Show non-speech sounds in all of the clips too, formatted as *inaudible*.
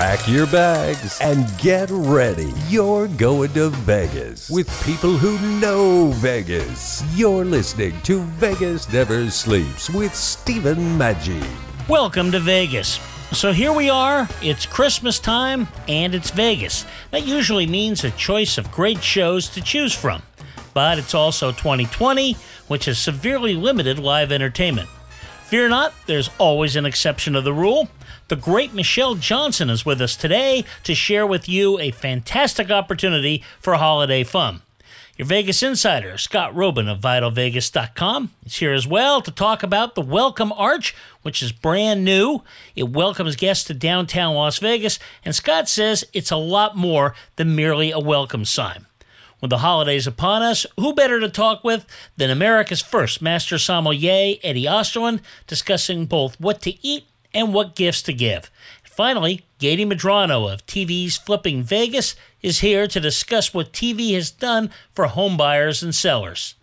Pack your bags and get ready. You're going to Vegas with people who know Vegas. You're listening to Vegas Never Sleeps with Stephen Maggi. Welcome to Vegas. So here we are, it's Christmas time and it's Vegas. That usually means a choice of great shows to choose from. But it's also 2020, which has severely limited live entertainment. Fear not, there's always an exception to the rule. The great Michelle Johnson is with us today to share with you a fantastic opportunity for holiday fun. Your Vegas insider, Scott Roeben of VitalVegas.com, is here as well to talk about the Welcome Arch, which is brand new. It welcomes guests to downtown Las Vegas, and Scott says it's a lot more than merely a welcome sign. With the holidays upon us, who better to talk with than America's first master sommelier, Eddie Osterland, discussing both what to eat and what gifts to give. Finally, Gady Medrano of TV's Flipping Vegas is here to discuss what TV has done for home buyers and sellers.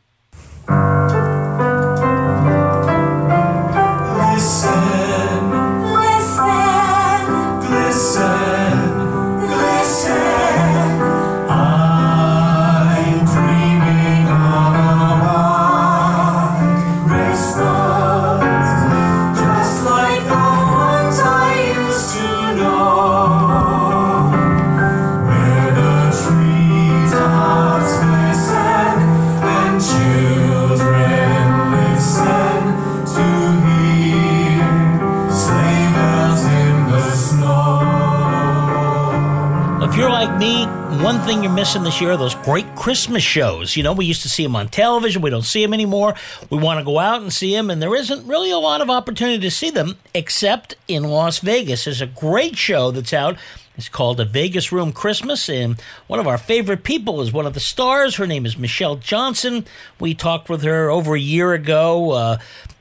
Thing you're missing this year are those great Christmas shows. You know, we used to see them on television. We don't see them anymore. We want to go out and see them, and there isn't really a lot of opportunity to see them except in Las Vegas. There's a great show that's out. It's called A Vegas Room Christmas, and one of our favorite people is one of the stars. Her name is Michelle Johnson. We talked with her over a year ago. Uh,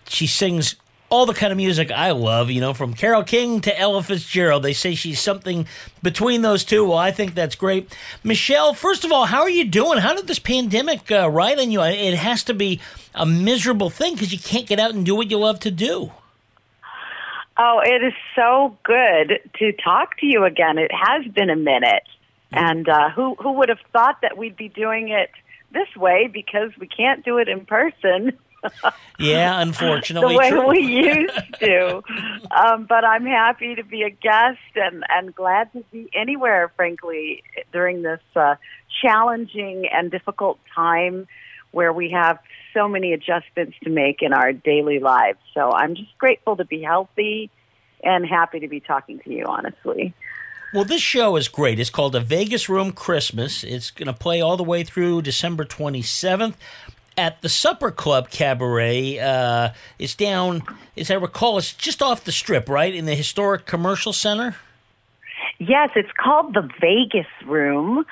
she sings all the kind of music I love, you know, from Carole King to Ella Fitzgerald. They say she's something between those two. Well, I think that's great. Michelle, first of all, how are you doing? How did this pandemic uh, ride on you? It has to be a miserable thing because you can't get out and do what you love to do. Oh, it is so good to talk to you again. It has been a minute, and uh, who who would have thought that we'd be doing it this way because we can't do it in person Yeah, *laughs* unfortunately. the way true. we used to. *laughs* um, but I'm happy to be a guest and and glad to be anywhere, frankly, during this uh, challenging and difficult time where we have so many adjustments to make in our daily lives. So I'm just grateful to be healthy and happy to be talking to you, honestly. Well, this show is great. It's called A Vegas Room Christmas. It's going to play all the way through December 27th at the Supper Club Cabaret. Uh, it's down, as I recall, it's just off the strip, right? In the historic commercial center? Yes, it's called the Vegas Room,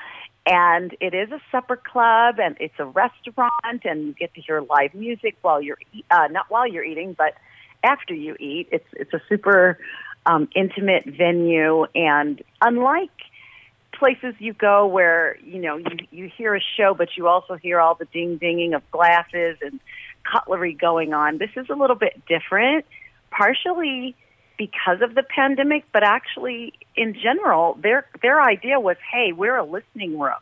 and it is a supper club, and it's a restaurant, and you get to hear live music while you're uh, not while you're eating, but after you eat. It's it's a super um, intimate venue, and unlike places you go where you know you you hear a show, but you also hear all the ding dinging of glasses and cutlery going on. This is a little bit different, partially because of the pandemic, but actually in general, their their idea was, hey, we're a listening room,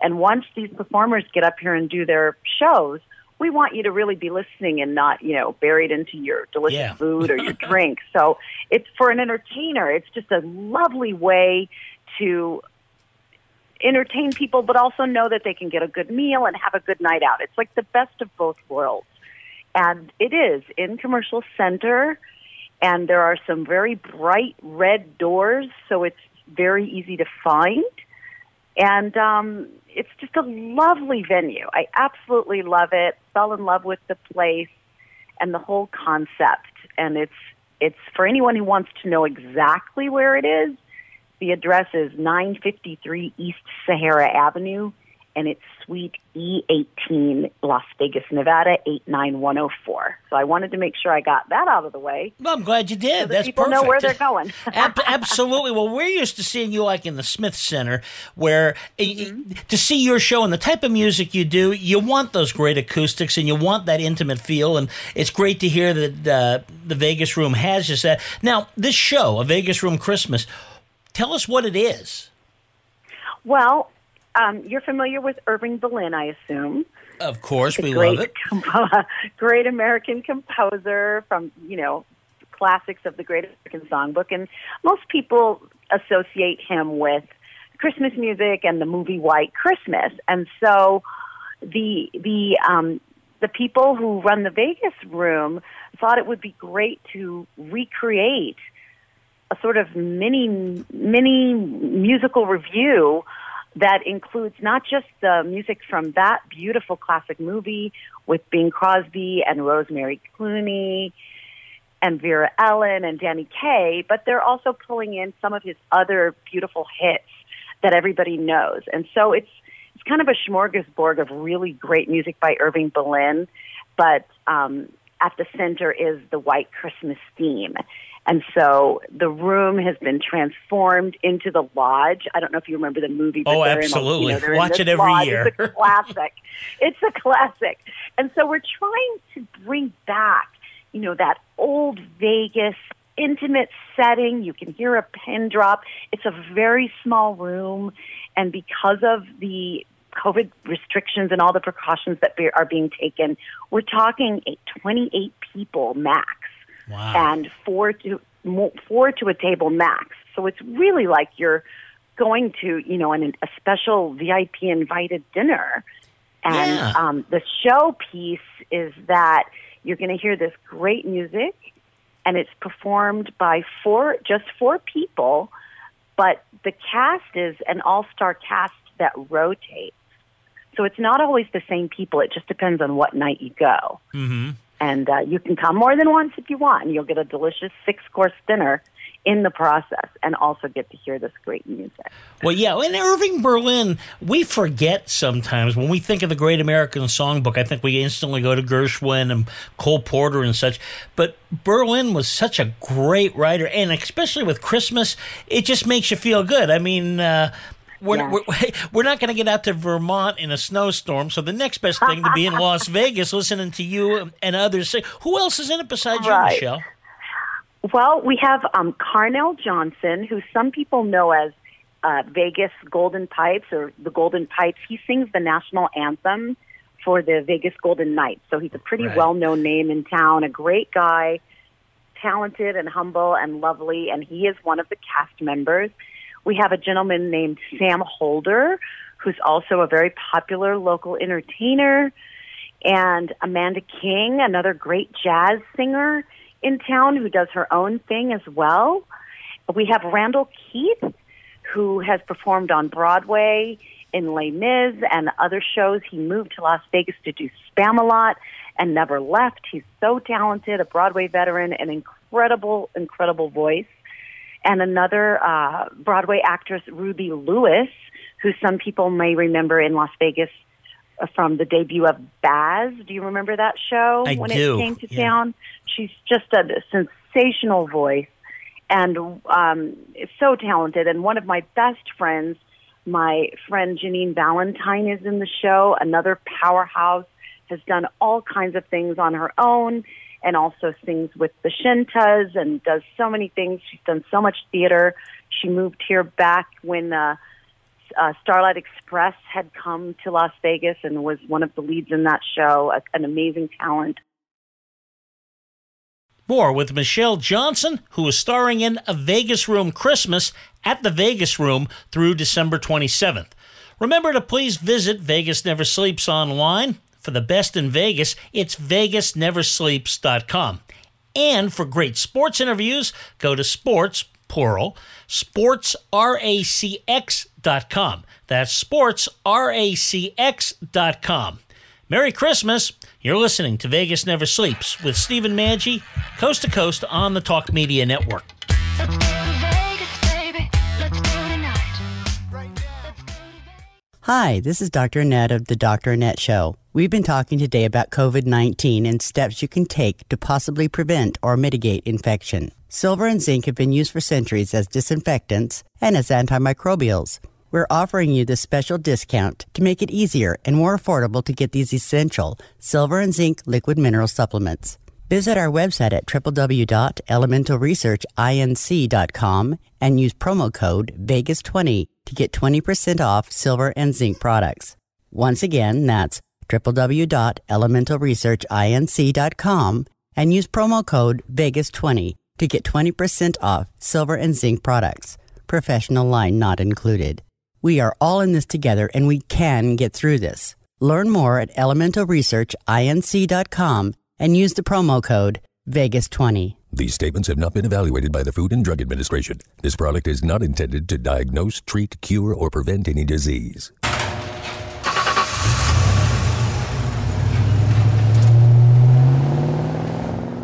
and once these performers get up here and do their shows, we want you to really be listening and not, you know, buried into your delicious Yeah. food or your *laughs* drink. So it's for an entertainer. It's just a lovely way to entertain people, but also know that they can get a good meal and have a good night out. It's like the best of both worlds. And it is in Commercial Center, and there are some very bright red doors, so it's very easy to find. And um, it's just a lovely venue. I absolutely love it. Fell in love with the place and the whole concept. And it's it's for anyone who wants to know exactly where it is. The address is 953 East Sahara Avenue, and it's Suite E18, Las Vegas, Nevada 89104. So I wanted to make sure I got that out of the way. Well, I'm glad you did. So that That's people perfect. know where they're going. *laughs* Ab- absolutely. Well, we're used to seeing you like in the Smith Center, where uh, Mm-hmm. to see your show and the type of music you do, you want those great acoustics and you want that intimate feel. And it's great to hear that uh, the Vegas Room has just that. Now, this show, a Vegas Room Christmas, tell us what it is. Well, um, you're familiar with Irving Berlin, I assume. Of course, The we great, love it. *laughs* great American composer from you know classics of the Great American Songbook, and most people associate him with Christmas music and the movie White Christmas, and so the the um, the people who run the Vegas room thought it would be great to recreate a sort of mini mini musical review that includes not just the music from that beautiful classic movie with Bing Crosby and Rosemary Clooney and Vera Ellen and Danny Kaye, but they're also pulling in some of his other beautiful hits that everybody knows. And so it's it's kind of a smorgasbord of really great music by Irving Berlin, but um, at the center is the White Christmas theme. And so the room has been transformed into the lodge. I don't know if you remember the movie. But Oh, absolutely. you know, Watch it every lodge. year. It's a classic. *laughs* it's a classic. And so we're trying to bring back, you know, that old Vegas intimate setting. You can hear a pin drop. It's a very small room. And because of the COVID restrictions and all the precautions that be, are being taken, we're talking a 28 people max Wow. and four to four to a table max. So it's really like you're going to, you know, an, a special VIP invited dinner. And Yeah. um, the show piece is that you're going to hear this great music, and it's performed by four, just four people, but the cast is an all-star cast that rotates. So it's not always the same people. It just depends on what night you go. hmm And uh, you can come more than once if you want, and you'll get a delicious six course dinner in the process and also get to hear this great music. Well, yeah, in Irving Berlin, we forget sometimes when we think of the Great American Songbook. I think we instantly go to Gershwin and Cole Porter and such. But Berlin was such a great writer, and especially with Christmas, it just makes you feel good. I mean, uh, we're, Yeah. we're, *laughs* we're not going to get out to Vermont in a snowstorm, so the next best thing to be in Las *laughs* Vegas listening to you and others say. Who else is in it besides Right. you, Michelle? Well, we have um, Carnell Johnson, who some people know as uh, Vegas Golden Pipes or the Golden Pipes. He sings the national anthem for the Vegas Golden Knights. So he's a pretty Right. well known name in town, a great guy, talented and humble and lovely, and he is one of the cast members. We have a gentleman named Sam Holder, who's also a very popular local entertainer, and Amanda King, another great jazz singer in town who does her own thing as well. We have Randall Keith, who has performed on Broadway in Les Mis and other shows. He moved to Las Vegas to do Spamalot and never left. He's so talented, a Broadway veteran, an incredible, incredible voice. And another uh, Broadway actress, Ruby Lewis, who some people may remember in Las Vegas uh, from the debut of Baz. Do you remember that show I when do, it came to yeah. town? She's just a sensational voice and um, so talented. And one of my best friends, my friend Janine Valentine, is in the show. Another powerhouse, has done all kinds of things on her own, and also sings with the Shintas and does so many things. She's done so much theater. She moved here back when. Uh, uh, Starlight Express had come to Las Vegas and was one of the leads in that show, a, an amazing talent. More with Michelle Johnson, who is starring in A Vegas Room Christmas at the Vegas Room through December 27th. Remember to please visit Vegas Never Sleeps online. For the best in Vegas, it's vegasneversleeps.com. And for great sports interviews, go to sports, plural, sportsracx.com. That's sportsracx.com. Merry Christmas. You're listening to Vegas Never Sleeps with Stephen Maggi, coast to coast on the Talk Media Network. Hi, this is Dr. Annette of the Dr. Annette Show. We've been talking today about COVID 19 and steps you can take to possibly prevent or mitigate infection. Silver and zinc have been used for centuries as disinfectants and as antimicrobials. We're offering you this special discount to make it easier and more affordable to get these essential silver and zinc liquid mineral supplements. Visit our website at www.elementalresearchinc.com and use promo code VEGAS20 to get 20% off silver and zinc products. Once again, that's www.elementalresearchinc.com and use promo code VEGAS20 to get 20% off silver and zinc products. Professional line not included. We are all in this together and we can get through this. Learn more at elementalresearchinc.com and use the promo code VEGAS20. These statements have not been evaluated by the Food and Drug Administration. This product is not intended to diagnose, treat, cure, or prevent any disease.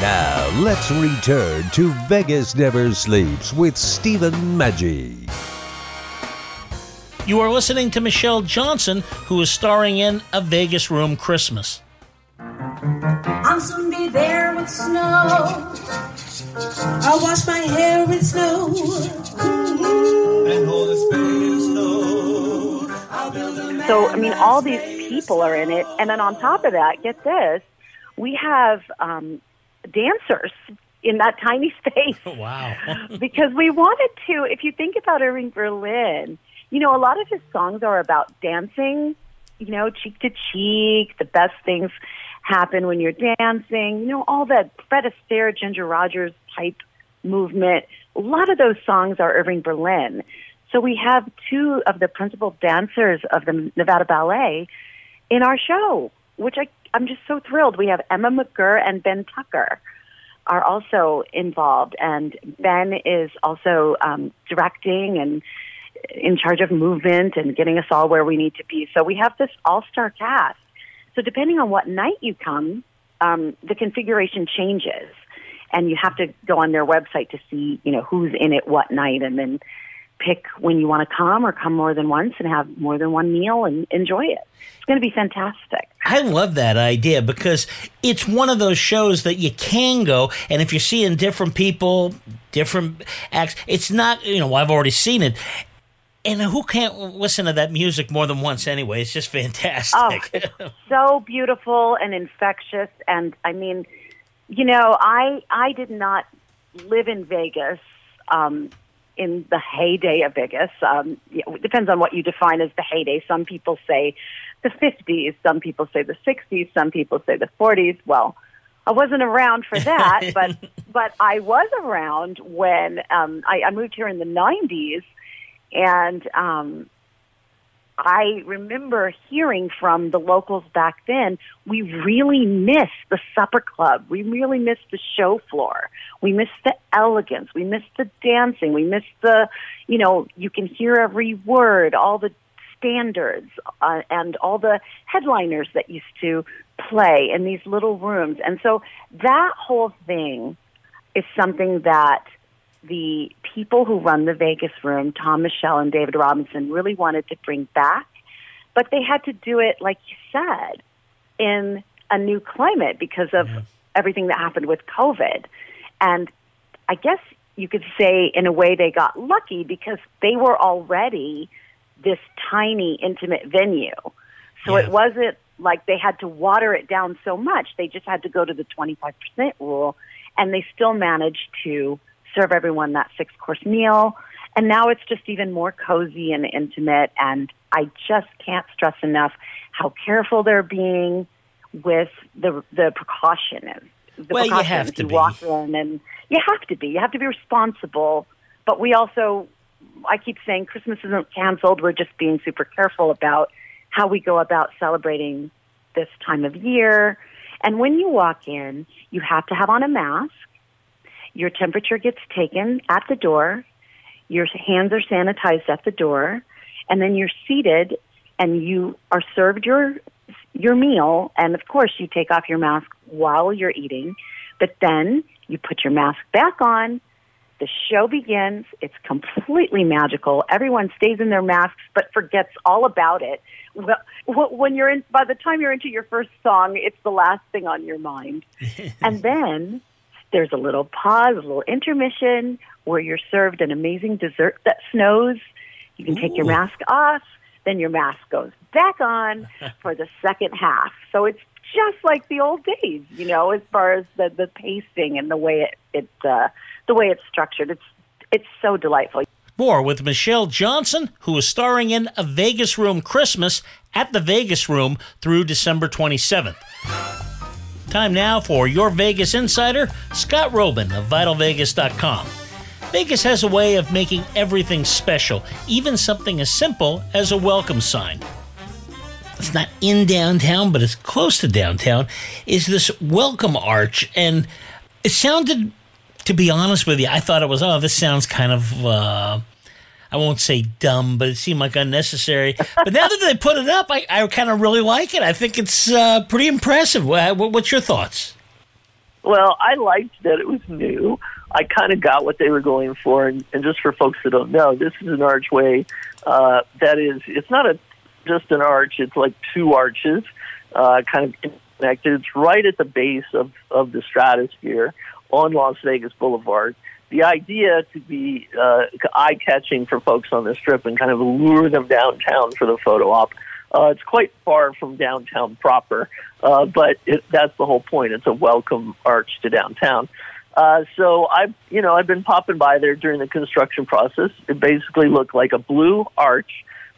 Now, let's return to Vegas Never Sleeps with Stephen Maggi. You are listening to Michelle Johnson, who is starring in A Vegas Room Christmas. I'll soon be there with snow. I'll wash my hair with snow. And hold a spade snow. I'll build a So, I mean, all these people are in it. And then on top of that, get this, we have um, dancers in that tiny *laughs* space. *laughs* Wow. *laughs* because we wanted to, if you think about Irving Berlin, you know, a lot of his songs are about dancing, you know, cheek to cheek, the best things happen when you're dancing, you know, all that Fred Astaire, Ginger Rogers type movement. A lot of those songs are Irving Berlin. So we have two of the principal dancers of the Nevada Ballet in our show, which I, I'm just so thrilled. We have Emma McGurr and Ben Tucker are also involved, and Ben is also um, directing and in charge of movement and getting us all where we need to be. So we have this all-star cast. So depending on what night you come, um, the configuration changes, and you have to go on their website to see, you know, who's in it what night, and then pick when you want to come or come more than once and have more than one meal and enjoy it. It's going to be fantastic. I love that idea because it's one of those shows that you can go, and if you're seeing different people, different acts, it's not, you know, I've already seen it. And who can't listen to that music more than once anyway? It's just Oh, fantastic. it's so beautiful and infectious. And I mean, you know, I I did not live in Vegas um, in the heyday of Vegas. Um, it depends on what you define as the heyday. Some people say the 50s, some people say the 60s, some people say the 40s. Well, I wasn't around for that, *laughs* but but I was around when um, I, I moved here in the 90s, and um, I remember hearing from the locals back then, we really miss the supper club. We really miss the show floor. We miss the elegance. We miss the dancing. We miss the, you know, you can hear every word, all the standards, uh, and all the headliners that used to play in these little rooms. And so that whole thing is something that the people who run the Vegas room, Tom Michelle and David Robinson, really wanted to bring back, but they had to do it, like you said, in a new climate because of everything that happened with COVID. And I guess you could say, in a way, they got lucky because they were already this tiny, intimate venue. So it wasn't like they had to water it down so much. They just had to go to the 25% rule and they still managed to serve everyone that six course meal. And now it's just even more cozy and intimate. And I just can't stress enough how careful they're being with the the precaution. Is the Well, you have to you be. walk in and you have to be. You have to be responsible. But we also, I keep saying Christmas isn't canceled. We're just being super careful about how we go about celebrating this time of year. And when you walk in, you have to have on a mask. Your temperature gets taken at the door. Your hands are sanitized at the door. And then you're seated and you are served your your meal and of course you take off your mask while you're eating, but then you put your mask back on. The show begins. It's completely magical. Everyone stays in their masks but forgets all about it. Well, wh- when you're in by the time you're into your first song, it's the last thing on your mind. *laughs* and then there's a little pause, a little intermission where you're served an amazing dessert that snows. You can take your mask off, then your mask goes back on *laughs* for the second half. So it's just like the old days, you know, as far as the the pacing and the way it it uh, the way it's structured. It's it's so delightful. More with Michelle Johnson, who is starring in A Vegas Room Christmas at the Vegas Room through December 27th. Time now for your Vegas insider, Scott Roeben of VitalVegas.com. Vegas has a way of making everything special, even something as simple as a welcome sign. It's not in downtown, but it's close to downtown. Is this welcome arch, and it sounded, to be honest with you, I thought it was. Oh, this sounds kind of. Uh, I won't say dumb, but it seemed like unnecessary. But now that they put it up, I, I kind of really like it. I think it's uh, pretty impressive. Wha- wha- What's your thoughts? Well, I liked that it was new. I kind of got what they were going for, and, and just for folks that don't know, this is an archway uh, that is. It's not a just an arch; it's like two arches, uh, kind of connected. It's right at the base of of the stratosphere on Las Vegas Boulevard. The idea to be uh, eye catching for folks on the strip and kind of lure them downtown for the photo op. Uh, it's quite far from downtown proper, uh, but it, that's the whole point. It's a welcome arch to downtown. Uh, so I've, you know, I've been popping by there during the construction process. It basically looked like a blue arch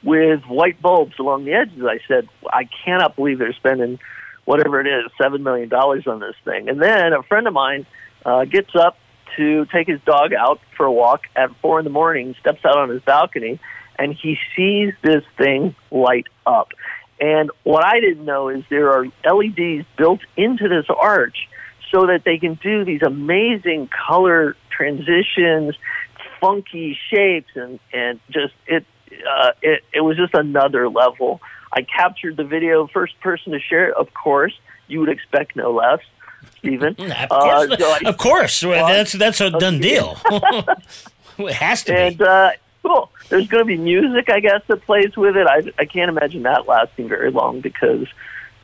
with white bulbs along the edges. I said, I cannot believe they're spending whatever it is, seven million dollars on this thing. And then a friend of mine uh, gets up to take his dog out for a walk at four in the morning, steps out on his balcony, and he sees this thing light up. And what I didn't know is there are LEDs built into this arch so that they can do these amazing color transitions, funky shapes, and and just it uh, it it was just another level. I captured the video, first person to share it. Of course, you would expect no less, Stephen. *laughs* Of course, Uh, so I- of course. Well, that's that's a done deal. *laughs* *laughs* it has to be. and uh, cool. There's going to be music, I guess, that plays with it. I, I can't imagine that lasting very long because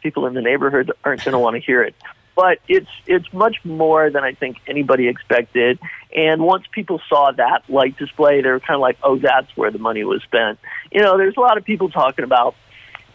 people in the neighborhood aren't going to want to hear it. But it's it's much more than I think anybody expected. And once people saw that light display, they were kind of like, "Oh, that's where the money was spent." You know, there's a lot of people talking about,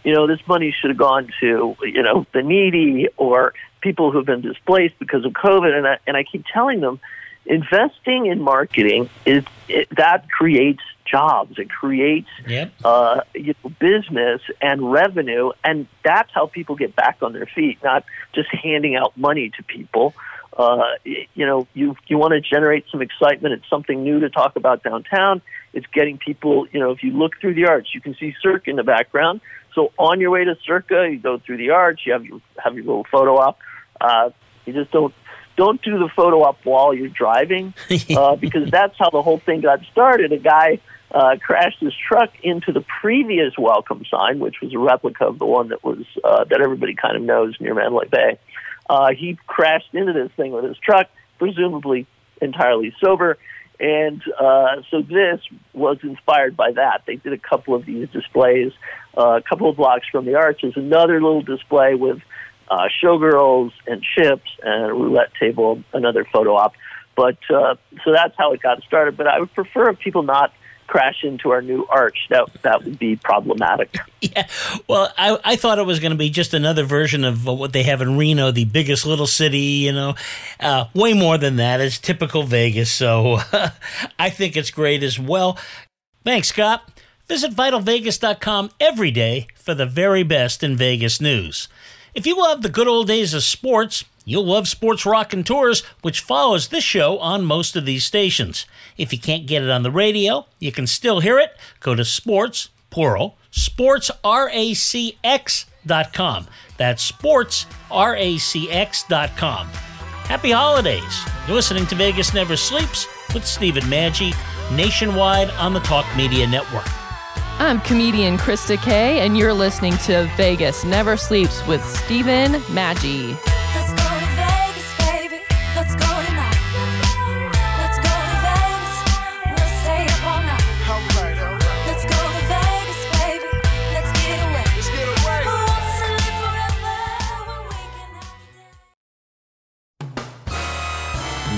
you know, this money should have gone to you know the needy or people who've been displaced because of COVID. And I, and I keep telling them, investing in marketing is it, that creates jobs. It creates Yep. uh, you know, business and revenue, and that's how people get back on their feet. Not just handing out money to people. Uh, you know, you you want to generate some excitement. It's something new to talk about downtown. It's getting people. You know, if you look through the arch, you can see Circa in the background. So on your way to Circa, you go through the arch. You have your have your little photo op. Uh, you just don't don't do the photo op while you're driving *laughs* uh, because that's how the whole thing got started. A guy uh, crashed his truck into the previous welcome sign, which was a replica of the one that was uh, that everybody kind of knows near Mandalay Bay. Uh, he crashed into this thing with his truck, presumably entirely sober. And uh, so this was inspired by that. They did a couple of these displays, uh, a couple of blocks from the arch is another little display with uh, showgirls and chips and roulette table, another photo op. But uh, so that's how it got started. But I would prefer if people not crash into our new arch. That that would be problematic. *laughs* Yeah. Well, I, I thought it was going to be just another version of what they have in Reno, the biggest little city, you know. Uh, way more than that. It's typical Vegas. So *laughs* I think it's great as well. Thanks, Scott. Visit vitalvegas.com every day for the very best in Vegas news. If you love the good old days of sports, you'll love Sports Rock and Tours, which follows this show on most of these stations. If you can't get it on the radio, you can still hear it. Go to sports, plural, sportsracx.com. That's sportsracx.com. Happy holidays. You're listening to Vegas Never Sleeps with Stephen Maggi, nationwide on the Talk Media Network. I'm comedian Krista Kay, and you're listening to Vegas Never Sleeps with Stephen Maggi.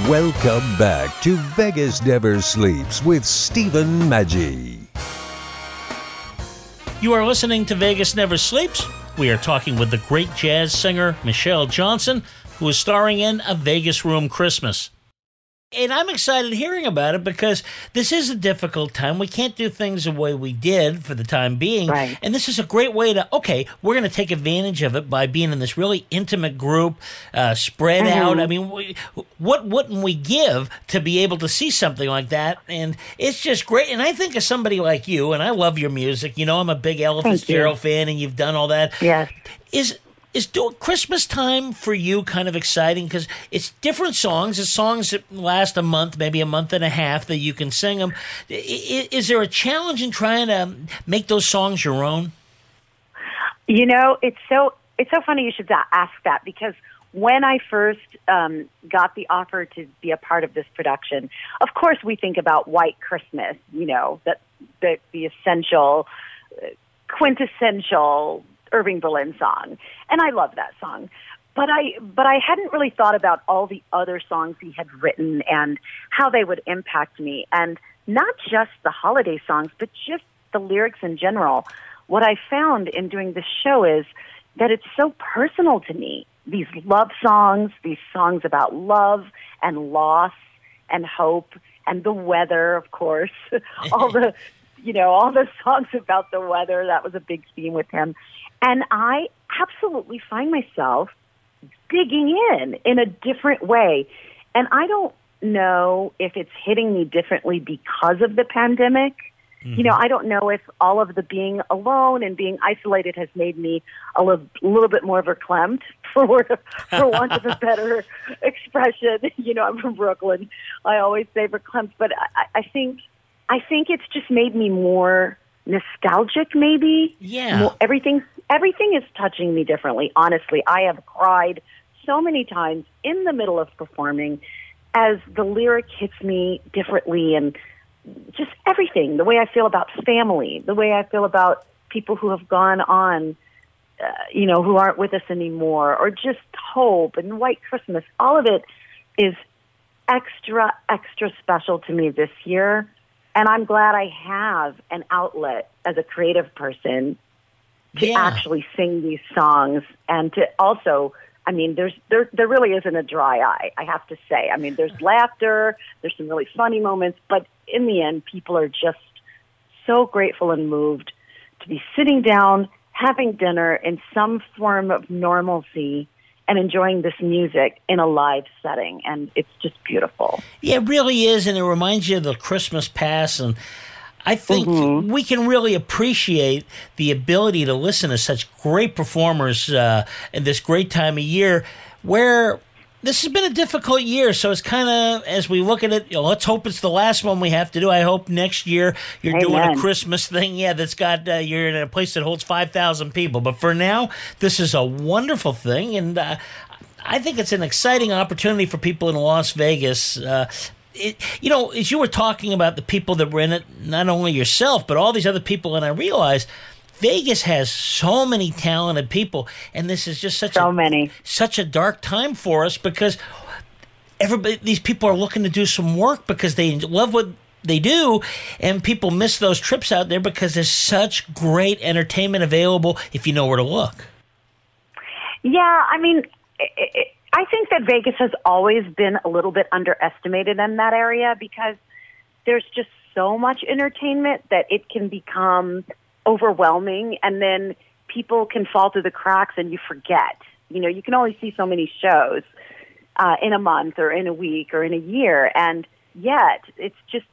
Welcome back to Vegas Never Sleeps with Stephen Maggi. You are listening to Vegas Never Sleeps. We are talking with the great jazz singer Michelle Johnson, who is starring in A Vegas Room Christmas. And I'm excited hearing about it because this is a difficult time. We can't do things the way we did for the time being. Right. And this is a great way to, okay, we're going to take advantage of it by being in this really intimate group, uh, spread Mhm. out. I mean, we, what wouldn't we give to be able to see something like that? And it's just great. And I think of somebody like you, and I love your music. You know, I'm a big Ella Thank you. Fitzgerald fan, and you've done all that. Yes. Is is doing Christmas time for you kind of exciting because it's different songs. It's songs that last a month, maybe a month and a half that you can sing them. Is, is there a challenge in trying to make those songs your own? You know, it's so it's so funny you should ask that because when I first um, got the offer to be a part of this production, of course we think about White Christmas. You know that the the essential, uh, quintessential Irving Berlin song, and I love that song. But I but I hadn't really thought about all the other songs he had written and how they would impact me, and not just the holiday songs, but just the lyrics in general. What I found in doing this show is that it's so personal to me. These love songs, these songs about love and loss and hope and the weather, of course. *laughs* all the, you know, all the *laughs* songs about the weather. That was a big theme with him. And I absolutely find myself digging in in a different way. And I don't know if it's hitting me differently because of the pandemic. You know, mm-hmm. I don't know if all of the being alone and being isolated has made me a little, little bit more verklempt, *laughs* for word- for want of a *laughs* better expression. You know, I'm from Brooklyn. I always say verklempt, but I, I think I think it's just made me more nostalgic. Maybe, Yeah. More, everything everything is touching me differently. Honestly, I have cried so many times in the middle of performing as the lyric hits me differently and just everything the way I feel about family, the way I feel about people who have gone on, uh, you know, who aren't with us anymore, or just hope and White Christmas. All of it is extra, extra special to me this year. And I'm glad I have an outlet as a creative person to Yeah. actually sing these songs and to also I mean there's there there really isn't a dry eye, I have to say. I mean there's laughter, there's some really funny moments, but in the end people are just so grateful and moved to be sitting down having dinner in some form of normalcy and enjoying this music in a live setting and it's just beautiful. Yeah, it really is, and it reminds you of the Christmas past. And I think we can really appreciate the ability to listen to such great performers uh, in this great time of year, where this has been a difficult year. So it's kind of as we look at it, you know, let's hope it's the last one we have to do. I hope next year you're doing a Christmas thing, yeah, that's got uh, you're in a place that holds five thousand people. But for now, this is a wonderful thing, and. Uh, I think it's an exciting opportunity for people in Las Vegas. Uh, it, you know, as you were talking about the people that were in it, not only yourself, but all these other people, and I realized Vegas has so many talented people, and this is just such So a, many. such a dark time for us because everybody, these people are looking to do some work because they love what they do, and people miss those trips out there because there's such great entertainment available if you know where to look. Yeah, I mean, i I think that Vegas has always been a little bit underestimated in that area because there's just so much entertainment that it can become overwhelming, and then people can fall through the cracks and you forget. You know, you can only see so many shows uh, in a month or in a week or in a year, and yet it's just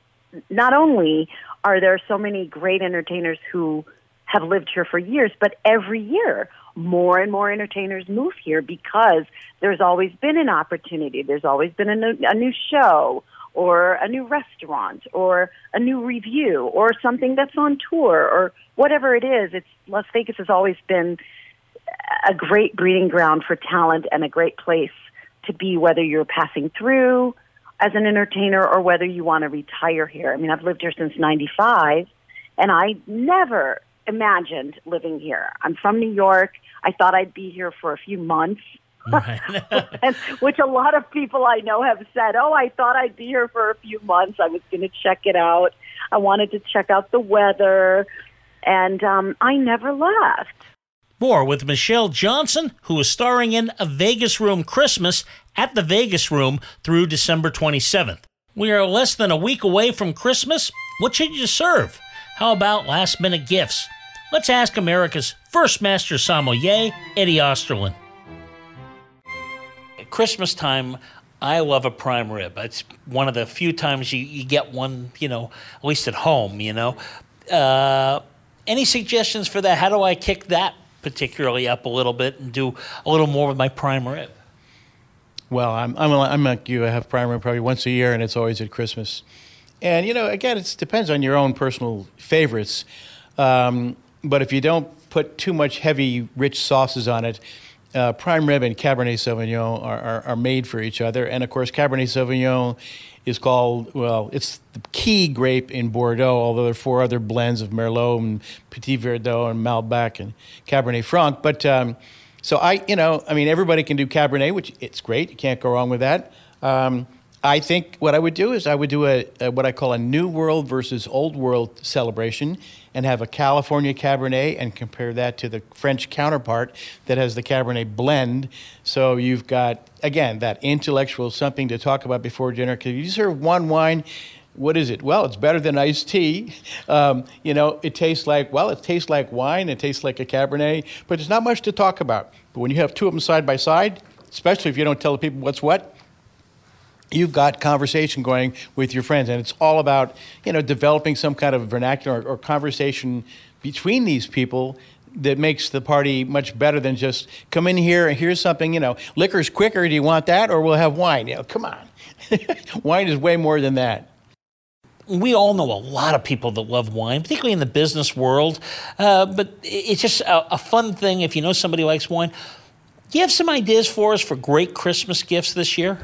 not only are there so many great entertainers who have lived here for years, but every year more and more entertainers move here because there's always been an opportunity. There's always been a new, a new show or a new restaurant or a new review or something that's on tour or whatever it is. It's Las Vegas has always been a great breeding ground for talent and a great place to be whether you're passing through as an entertainer or whether you want to retire here. I mean, I've lived here since 95 and I never imagined living here. I'm from New York. I thought I'd be here for a few months. *laughs* *laughs* and, which a lot of people I know have said, "Oh, I thought I'd be here for a few months. I was going to check it out. I wanted to check out the weather, and um, I never left." More with Michelle Johnson, who is starring in A Vegas Room Christmas at the Vegas Room through December 27th. We are less than a week away from Christmas. What should you serve? How about last minute gifts? Let's ask America's first master sommelier, Eddie Osterland. Christmas time, I love a prime rib. It's one of the few times you, you get one, you know, at least at home, you know. Uh, any suggestions for that? How do I kick that particularly up a little bit and do a little more with my prime rib? Well, I'm, I'm, I'm like you. I have prime rib probably once a year, and it's always at Christmas. And, you know, again, it depends on your own personal favorites. Um, but if you don't put too much heavy, rich sauces on it, uh, prime rib and Cabernet Sauvignon are, are, are, made for each other. And of course, Cabernet Sauvignon is called, well, it's the key grape in Bordeaux, although there are four other blends of Merlot and Petit Verdot and Malbec and Cabernet Franc. But um, so I, you know, I mean, everybody can do Cabernet, which it's great. You can't go wrong with that. Um, I think what I would do is I would do a, a, what I call a new world versus old world celebration and have a California Cabernet and compare that to the French counterpart that has the Cabernet blend. So you've got again that intellectual something to talk about before dinner because you serve one wine what is it? Well, it's better than iced tea. Um, you know, it tastes like, well, it tastes like wine, it tastes like a Cabernet, but there's not much to talk about. But when you have two of them side by side, especially if you don't tell the people what's what, you've got conversation going with your friends and it's all about you know developing some kind of vernacular or, or, conversation between these people that makes the party much better than just come in here and here's something you know liquor's quicker do you want that or we'll have wine you know come on *laughs* wine is way more than that we all know a lot of people that love wine, particularly in the business world. Uh, but it's just a, a fun thing if you know somebody likes wine. Do you have some ideas for us for great Christmas gifts this year?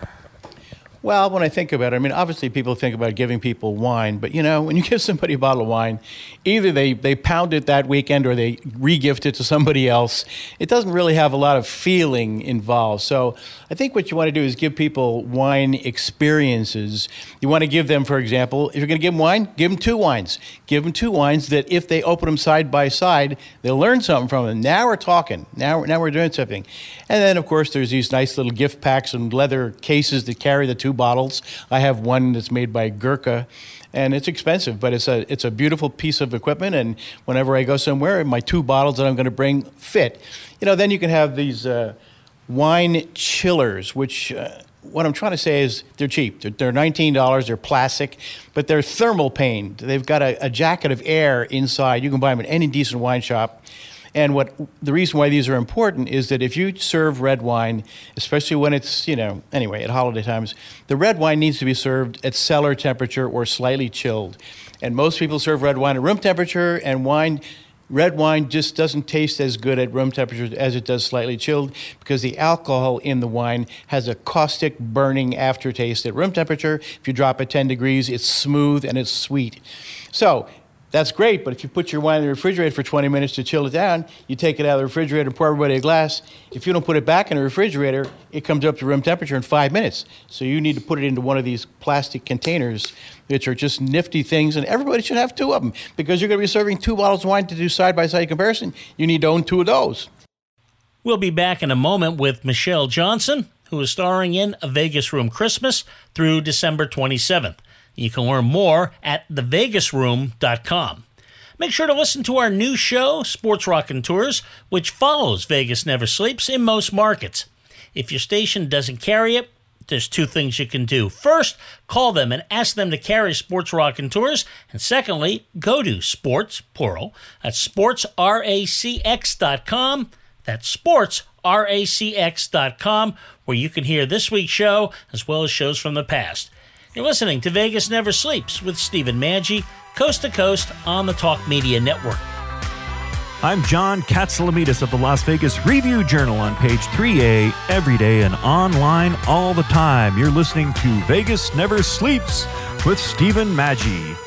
Well, when I think about it, I mean, obviously people think about giving people wine, but you know, when you *laughs* give somebody a bottle of wine, either they, they pound it that weekend or they regift it to somebody else. It doesn't really have a lot of feeling involved. So I think what you want to do is give people wine experiences. You want to give them, for example, if you're going to give them wine, give them two wines. Give them two wines that if they open them side by side, they'll learn something from them. Now we're talking. Now, now we're doing something. And then, of course, there's these nice little gift packs and leather cases that carry the two bottles. I have one that's made by Gurkha, and it's expensive, but it's a it's a beautiful piece of equipment. And whenever I go somewhere, my two bottles that I'm going to bring fit. You know, then you can have these uh, wine chillers, which. Uh, what I'm trying to say is they're cheap. They're, they're $19. They're plastic, but they're thermal paned. They've got a, a jacket of air inside. You can buy them at any decent wine shop. And what the reason why these are important is that if you serve red wine, especially when it's, you know, anyway, at holiday times, the red wine needs to be served at cellar temperature or slightly chilled. And most people serve red wine at room temperature, and wine red wine just doesn't taste as good at room temperature as it does slightly chilled because the alcohol in the wine has a caustic burning aftertaste. At room temperature if you drop it 10 degrees it's smooth and it's sweet. So That's great, but if you put your wine in the refrigerator for 20 minutes to chill it down, you take it out of the refrigerator and pour everybody a glass. If you don't put it back in the refrigerator, it comes up to room temperature in five minutes. So you need to put it into one of these plastic containers, which are just nifty things, and everybody should have two of them because you're going to be serving two bottles of wine to do side by side comparison. You need to own two of those. We'll be back in a moment with Michelle Johnson, who is starring in A Vegas Room Christmas through December 27th. You can learn more at thevegasroom.com. Make sure to listen to our new show, Sports Rockin' Tours, which follows Vegas Never Sleeps in most markets. If your station doesn't carry it, there's two things you can do. First, call them and ask them to carry Sports Rockin' Tours. And secondly, go to sports, plural, at sportsracx.com. That's sportsracx.com, where you can hear this week's show as well as shows from the past. You're listening to Vegas Never Sleeps with Stephen Maggi, coast to coast on the Talk Media Network. I'm John Katsilometes of the Las Vegas Review Journal on page 3A, every day and online all the time. You're listening to Vegas Never Sleeps with Stephen Maggi.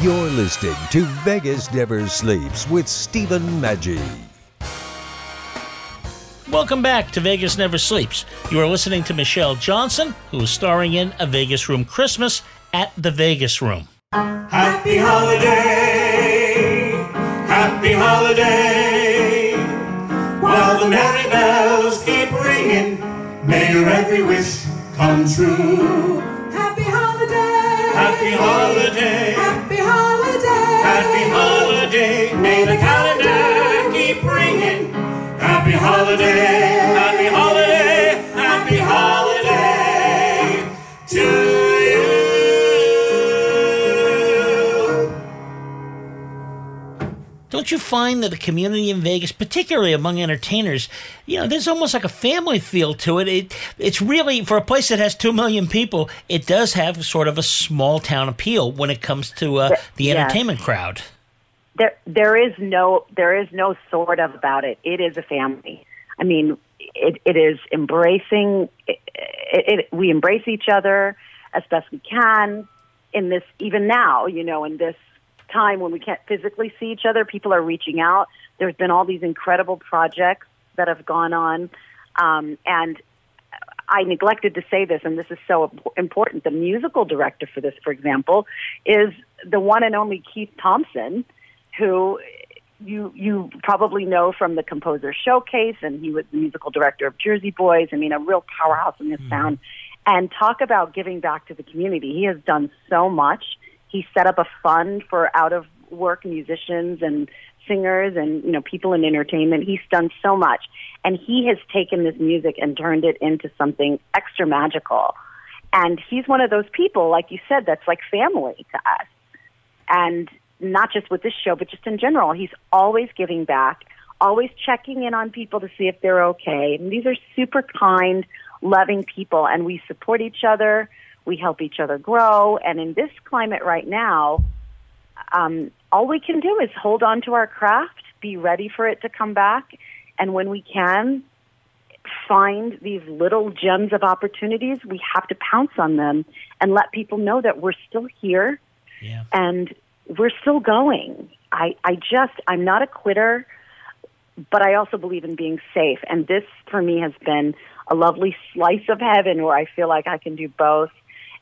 You're listening to Vegas Never Sleeps with Stephen Maggi. Welcome back to Vegas Never Sleeps. You are listening to Michelle Johnson, who is starring in A Vegas Room Christmas at the Vegas Room. Happy holiday, happy holiday. While the merry bells keep ringing, may your every wish come true. Happy holiday. Happy holiday, Happy holiday. May the calendar keep ringing. Happy holiday, Don't you find that the community in Vegas, particularly among entertainers, you know, there's almost like a family feel to it. it it's really, for a place that has 2 million people, it does have sort of a small town appeal when it comes to uh, the entertainment crowd. there there is no there is no sort of about it. It is a family. I mean, it it is embracing. It, it, we embrace each other as best we can in this. Even now, you know, in this time when we can't physically see each other, people are reaching out. There's been all these incredible projects that have gone on, um, and I neglected to say this, and this is so important. The musical director for this, for example, is the one and only Keith Thompson, who you you probably know from the Composer Showcase, and he was the musical director of Jersey Boys. I mean, a real powerhouse in this town. And talk about giving back to the community. He has done so much. He set up a fund for out of work musicians and singers and you know people in entertainment. He's done so much, and he has taken this music and turned it into something extra magical. And he's one of those people, like you said, that's like family to us. And not just with this show, but just in general, he's always giving back, always checking in on people to see if they're okay. And these are super kind, loving people, and we support each other. We help each other grow. And in this climate right now, um, all we can do is hold on to our craft, be ready for it to come back, and when we can, find these little gems of opportunities. We have to pounce on them and let people know that we're still here and we're still going. I, I just, I'm not a quitter. but I also believe in being safe. And this, for me, has been a lovely slice of heaven where I feel like I can do both.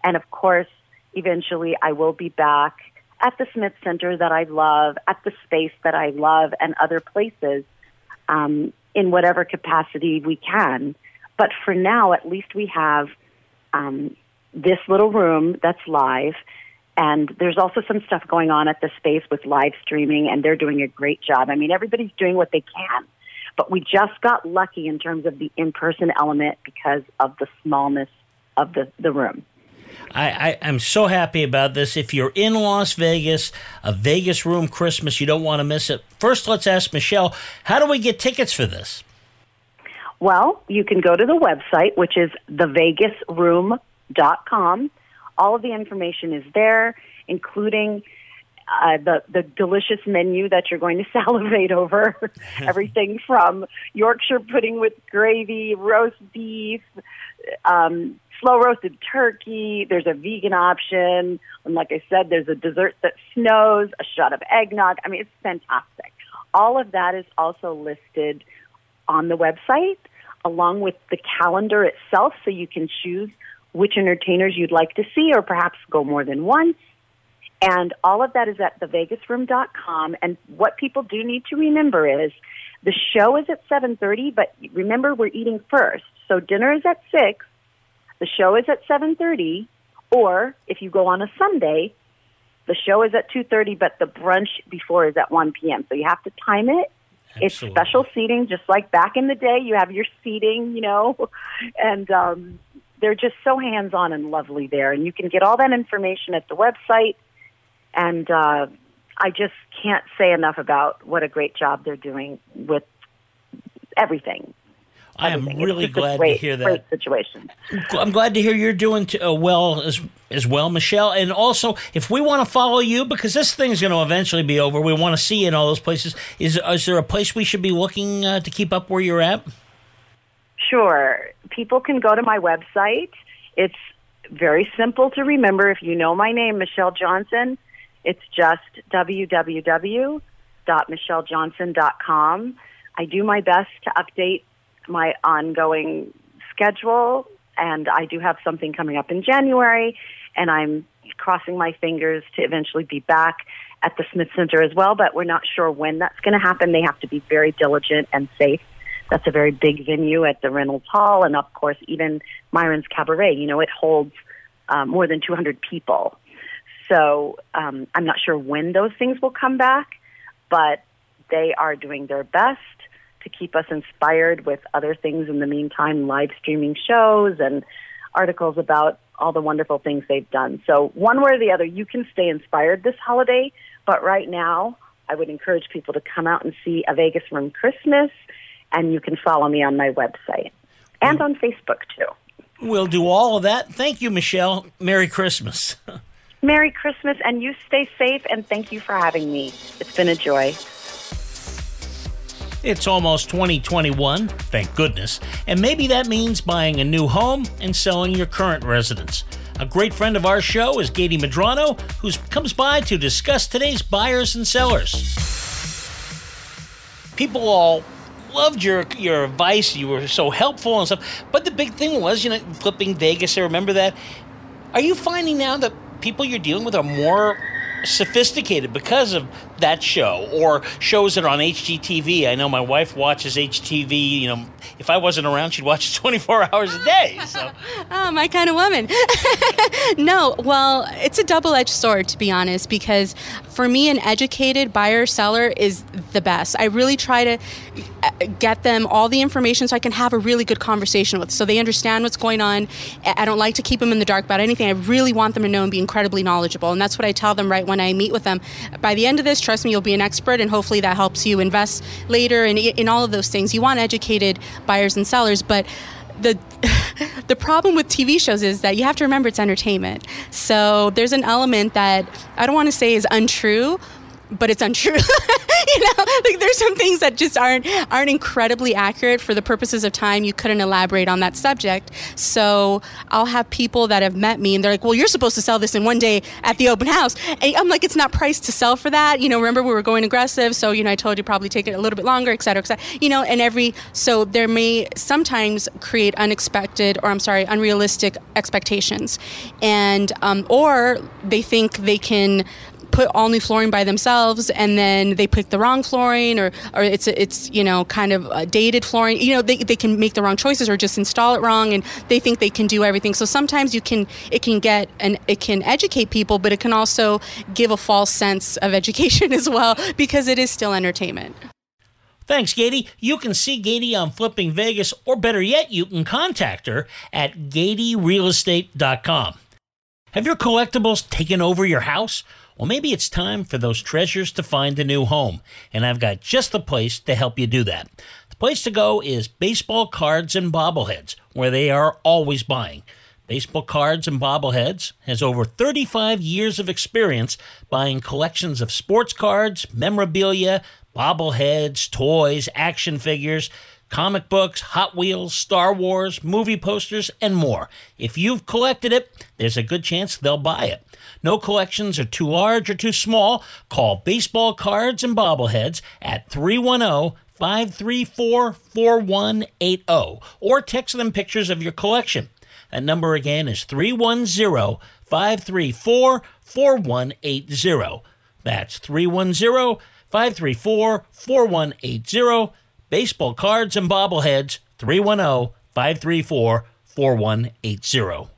And of course, eventually I will be back at the Smith Center that I love, at the space that I love, and other places um, in whatever capacity we can. But for now, at least we have um, this little room that's live. And there's also some stuff going on at the space with live streaming, and they're doing a great job. I mean, everybody's doing what they can. But we just got lucky in terms of the in person element because of the smallness of the, the room. I, I, am so happy about this. If you're in Las Vegas, a Vegas Room Christmas, you don't want to miss it. First, let's ask Michelle how do we get tickets for this? Well, you can go to the website, which is thevegasroom.com. All of the information is there, including uh, the the delicious menu that you're going to *laughs* salivate over. *laughs* Everything from Yorkshire pudding with gravy, roast beef, um, slow roasted turkey. There's a vegan option, and like I said, there's a dessert that snows, a shot of eggnog. I mean, it's fantastic. All of that is also listed on the website, along with the calendar itself, so you can choose which entertainers you'd like to see, or perhaps go more than once. And all of that is at thevegasroom.com. And what people do need to remember is the show is at 7:30, but remember we're eating first. So dinner is at 6, the show is at 7:30, or if you go on a Sunday, the show is at 2:30, but the brunch before is at 1 p.m. So you have to time it. It's special seating, just like back in the day. You have your seating, you know, *laughs* and um, they're just so hands-on and lovely there. And you can get all that information at the website. And uh, I just can't say enough about what a great job they're doing with everything. I am really glad great, to hear that. Great situation. I'm glad to hear you're doing t- uh, well as as well, Michelle. And also, if we want to follow you, because this thing's going to eventually be over, we want to see you in all those places. Is is there a place we should be looking uh, to keep up where you're at? Sure. People can go to my website. It's very simple to remember. If you know my name, Michelle Johnson, it's just www.michellejohnson.com. I do my best to update my ongoing schedule, and I do have something coming up in January, and I'm crossing my fingers to eventually be back at the Smith Center as well, but we're not sure when that's going to happen. They have to be very diligent and safe. That's a very big venue at the Reynolds Hall, and of course, even Myron's Cabaret. You know, it holds um, more than 200 people. So um, I'm not sure when those things will come back, but they are doing their best to keep us inspired with other things in the meantime, live streaming shows and articles about all the wonderful things they've done. So, one way or the other, you can stay inspired this holiday, but right now, I would encourage people to come out and see a Vegas Room Christmas, and you can follow me on my website and on Facebook too. We'll do all of that. Thank you, Michelle. Merry Christmas. Merry Christmas, and you stay safe, and thank you for having me. It's been a joy. It's almost 2021, thank goodness, and maybe that means buying a new home and selling your current residence. A great friend of our show is Gady Madrano, who comes by to discuss today's buyers and sellers. People all loved your your advice. You were so helpful and stuff. But the big thing was, you know, flipping Vegas. I remember that. Are you finding now that people you're dealing with are more sophisticated because of that show or shows that are on HGTV. I know my wife watches HGTV. You know, if I wasn't around, she'd watch it *laughs* 24 hours a day. So. oh, *laughs* my kind of woman. *laughs* no, well, it's a double edged sword, to be honest, because for me, an educated buyer seller is the best. I really try to uh, get them all the information so I can have a really good conversation with, so they understand what's going on. I don't like to keep them in the dark about anything. I really want them to know and be incredibly knowledgeable, and that's what I tell them right when I meet with them. By the end of this, trust me, you'll be an expert, and hopefully that helps you invest later and in all of those things. You want educated buyers and sellers, but the *laughs* the problem with TV shows is that you have to remember it's entertainment. So there's an element that I don't want to say is untrue, but it's untrue. *laughs* you know, like there's some things that just aren't aren't incredibly accurate for the purposes of time. You couldn't elaborate on that subject. So I'll have people that have met me and they're like, "Well, you're supposed to sell this in one day at the open house," and I'm like, "It's not priced to sell for that." You know, remember we were going aggressive, so you know, I told you probably take it a little bit longer, et cetera, et cetera. You know, and every so there may sometimes create unexpected or I'm sorry, unrealistic expectations, and um, or they think they can put all new flooring by themselves and then they pick the wrong flooring or, or it's it's you know kind of dated flooring you know they, they can make the wrong choices or just install it wrong and they think they can do everything so sometimes you can it can get and it can educate people but it can also give a false sense of education *laughs* as well because it is still entertainment Thanks, Gady. You can see Gady on Flipping Vegas, or better yet, you can contact her at GadyRealEstate.com. Have your collectibles taken over your house? Well, maybe it's time for those treasures to find a new home, and I've got just the place to help you do that. The place to go is Baseball Cards and Bobbleheads, where they are always buying. Baseball Cards and Bobbleheads has over 35 years of experience buying collections of sports cards, memorabilia, bobbleheads, toys, action figures, comic books, Hot Wheels, Star Wars, movie posters, and more. If you've collected it, there's a good chance they'll buy it. No collections are too large or too small. Call Baseball Cards and Bobbleheads at 310 534 4180 or text them pictures of your collection. That number again is 310 534 4180. That's 310 534 4180. Baseball cards and bobbleheads, 310 534 4180.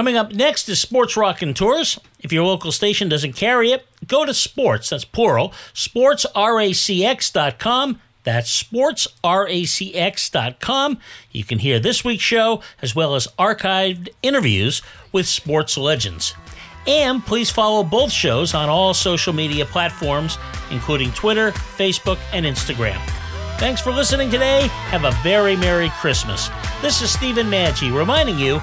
Coming up next is Sports Rock and Tours. If your local station doesn't carry it, go to sports, that's plural, sportsracx.com. That's sportsracx.com. You can hear this week's show as well as archived interviews with sports legends. And please follow both shows on all social media platforms, including Twitter, Facebook, and Instagram. Thanks for listening today. Have a very Merry Christmas. This is Stephen Maggi reminding you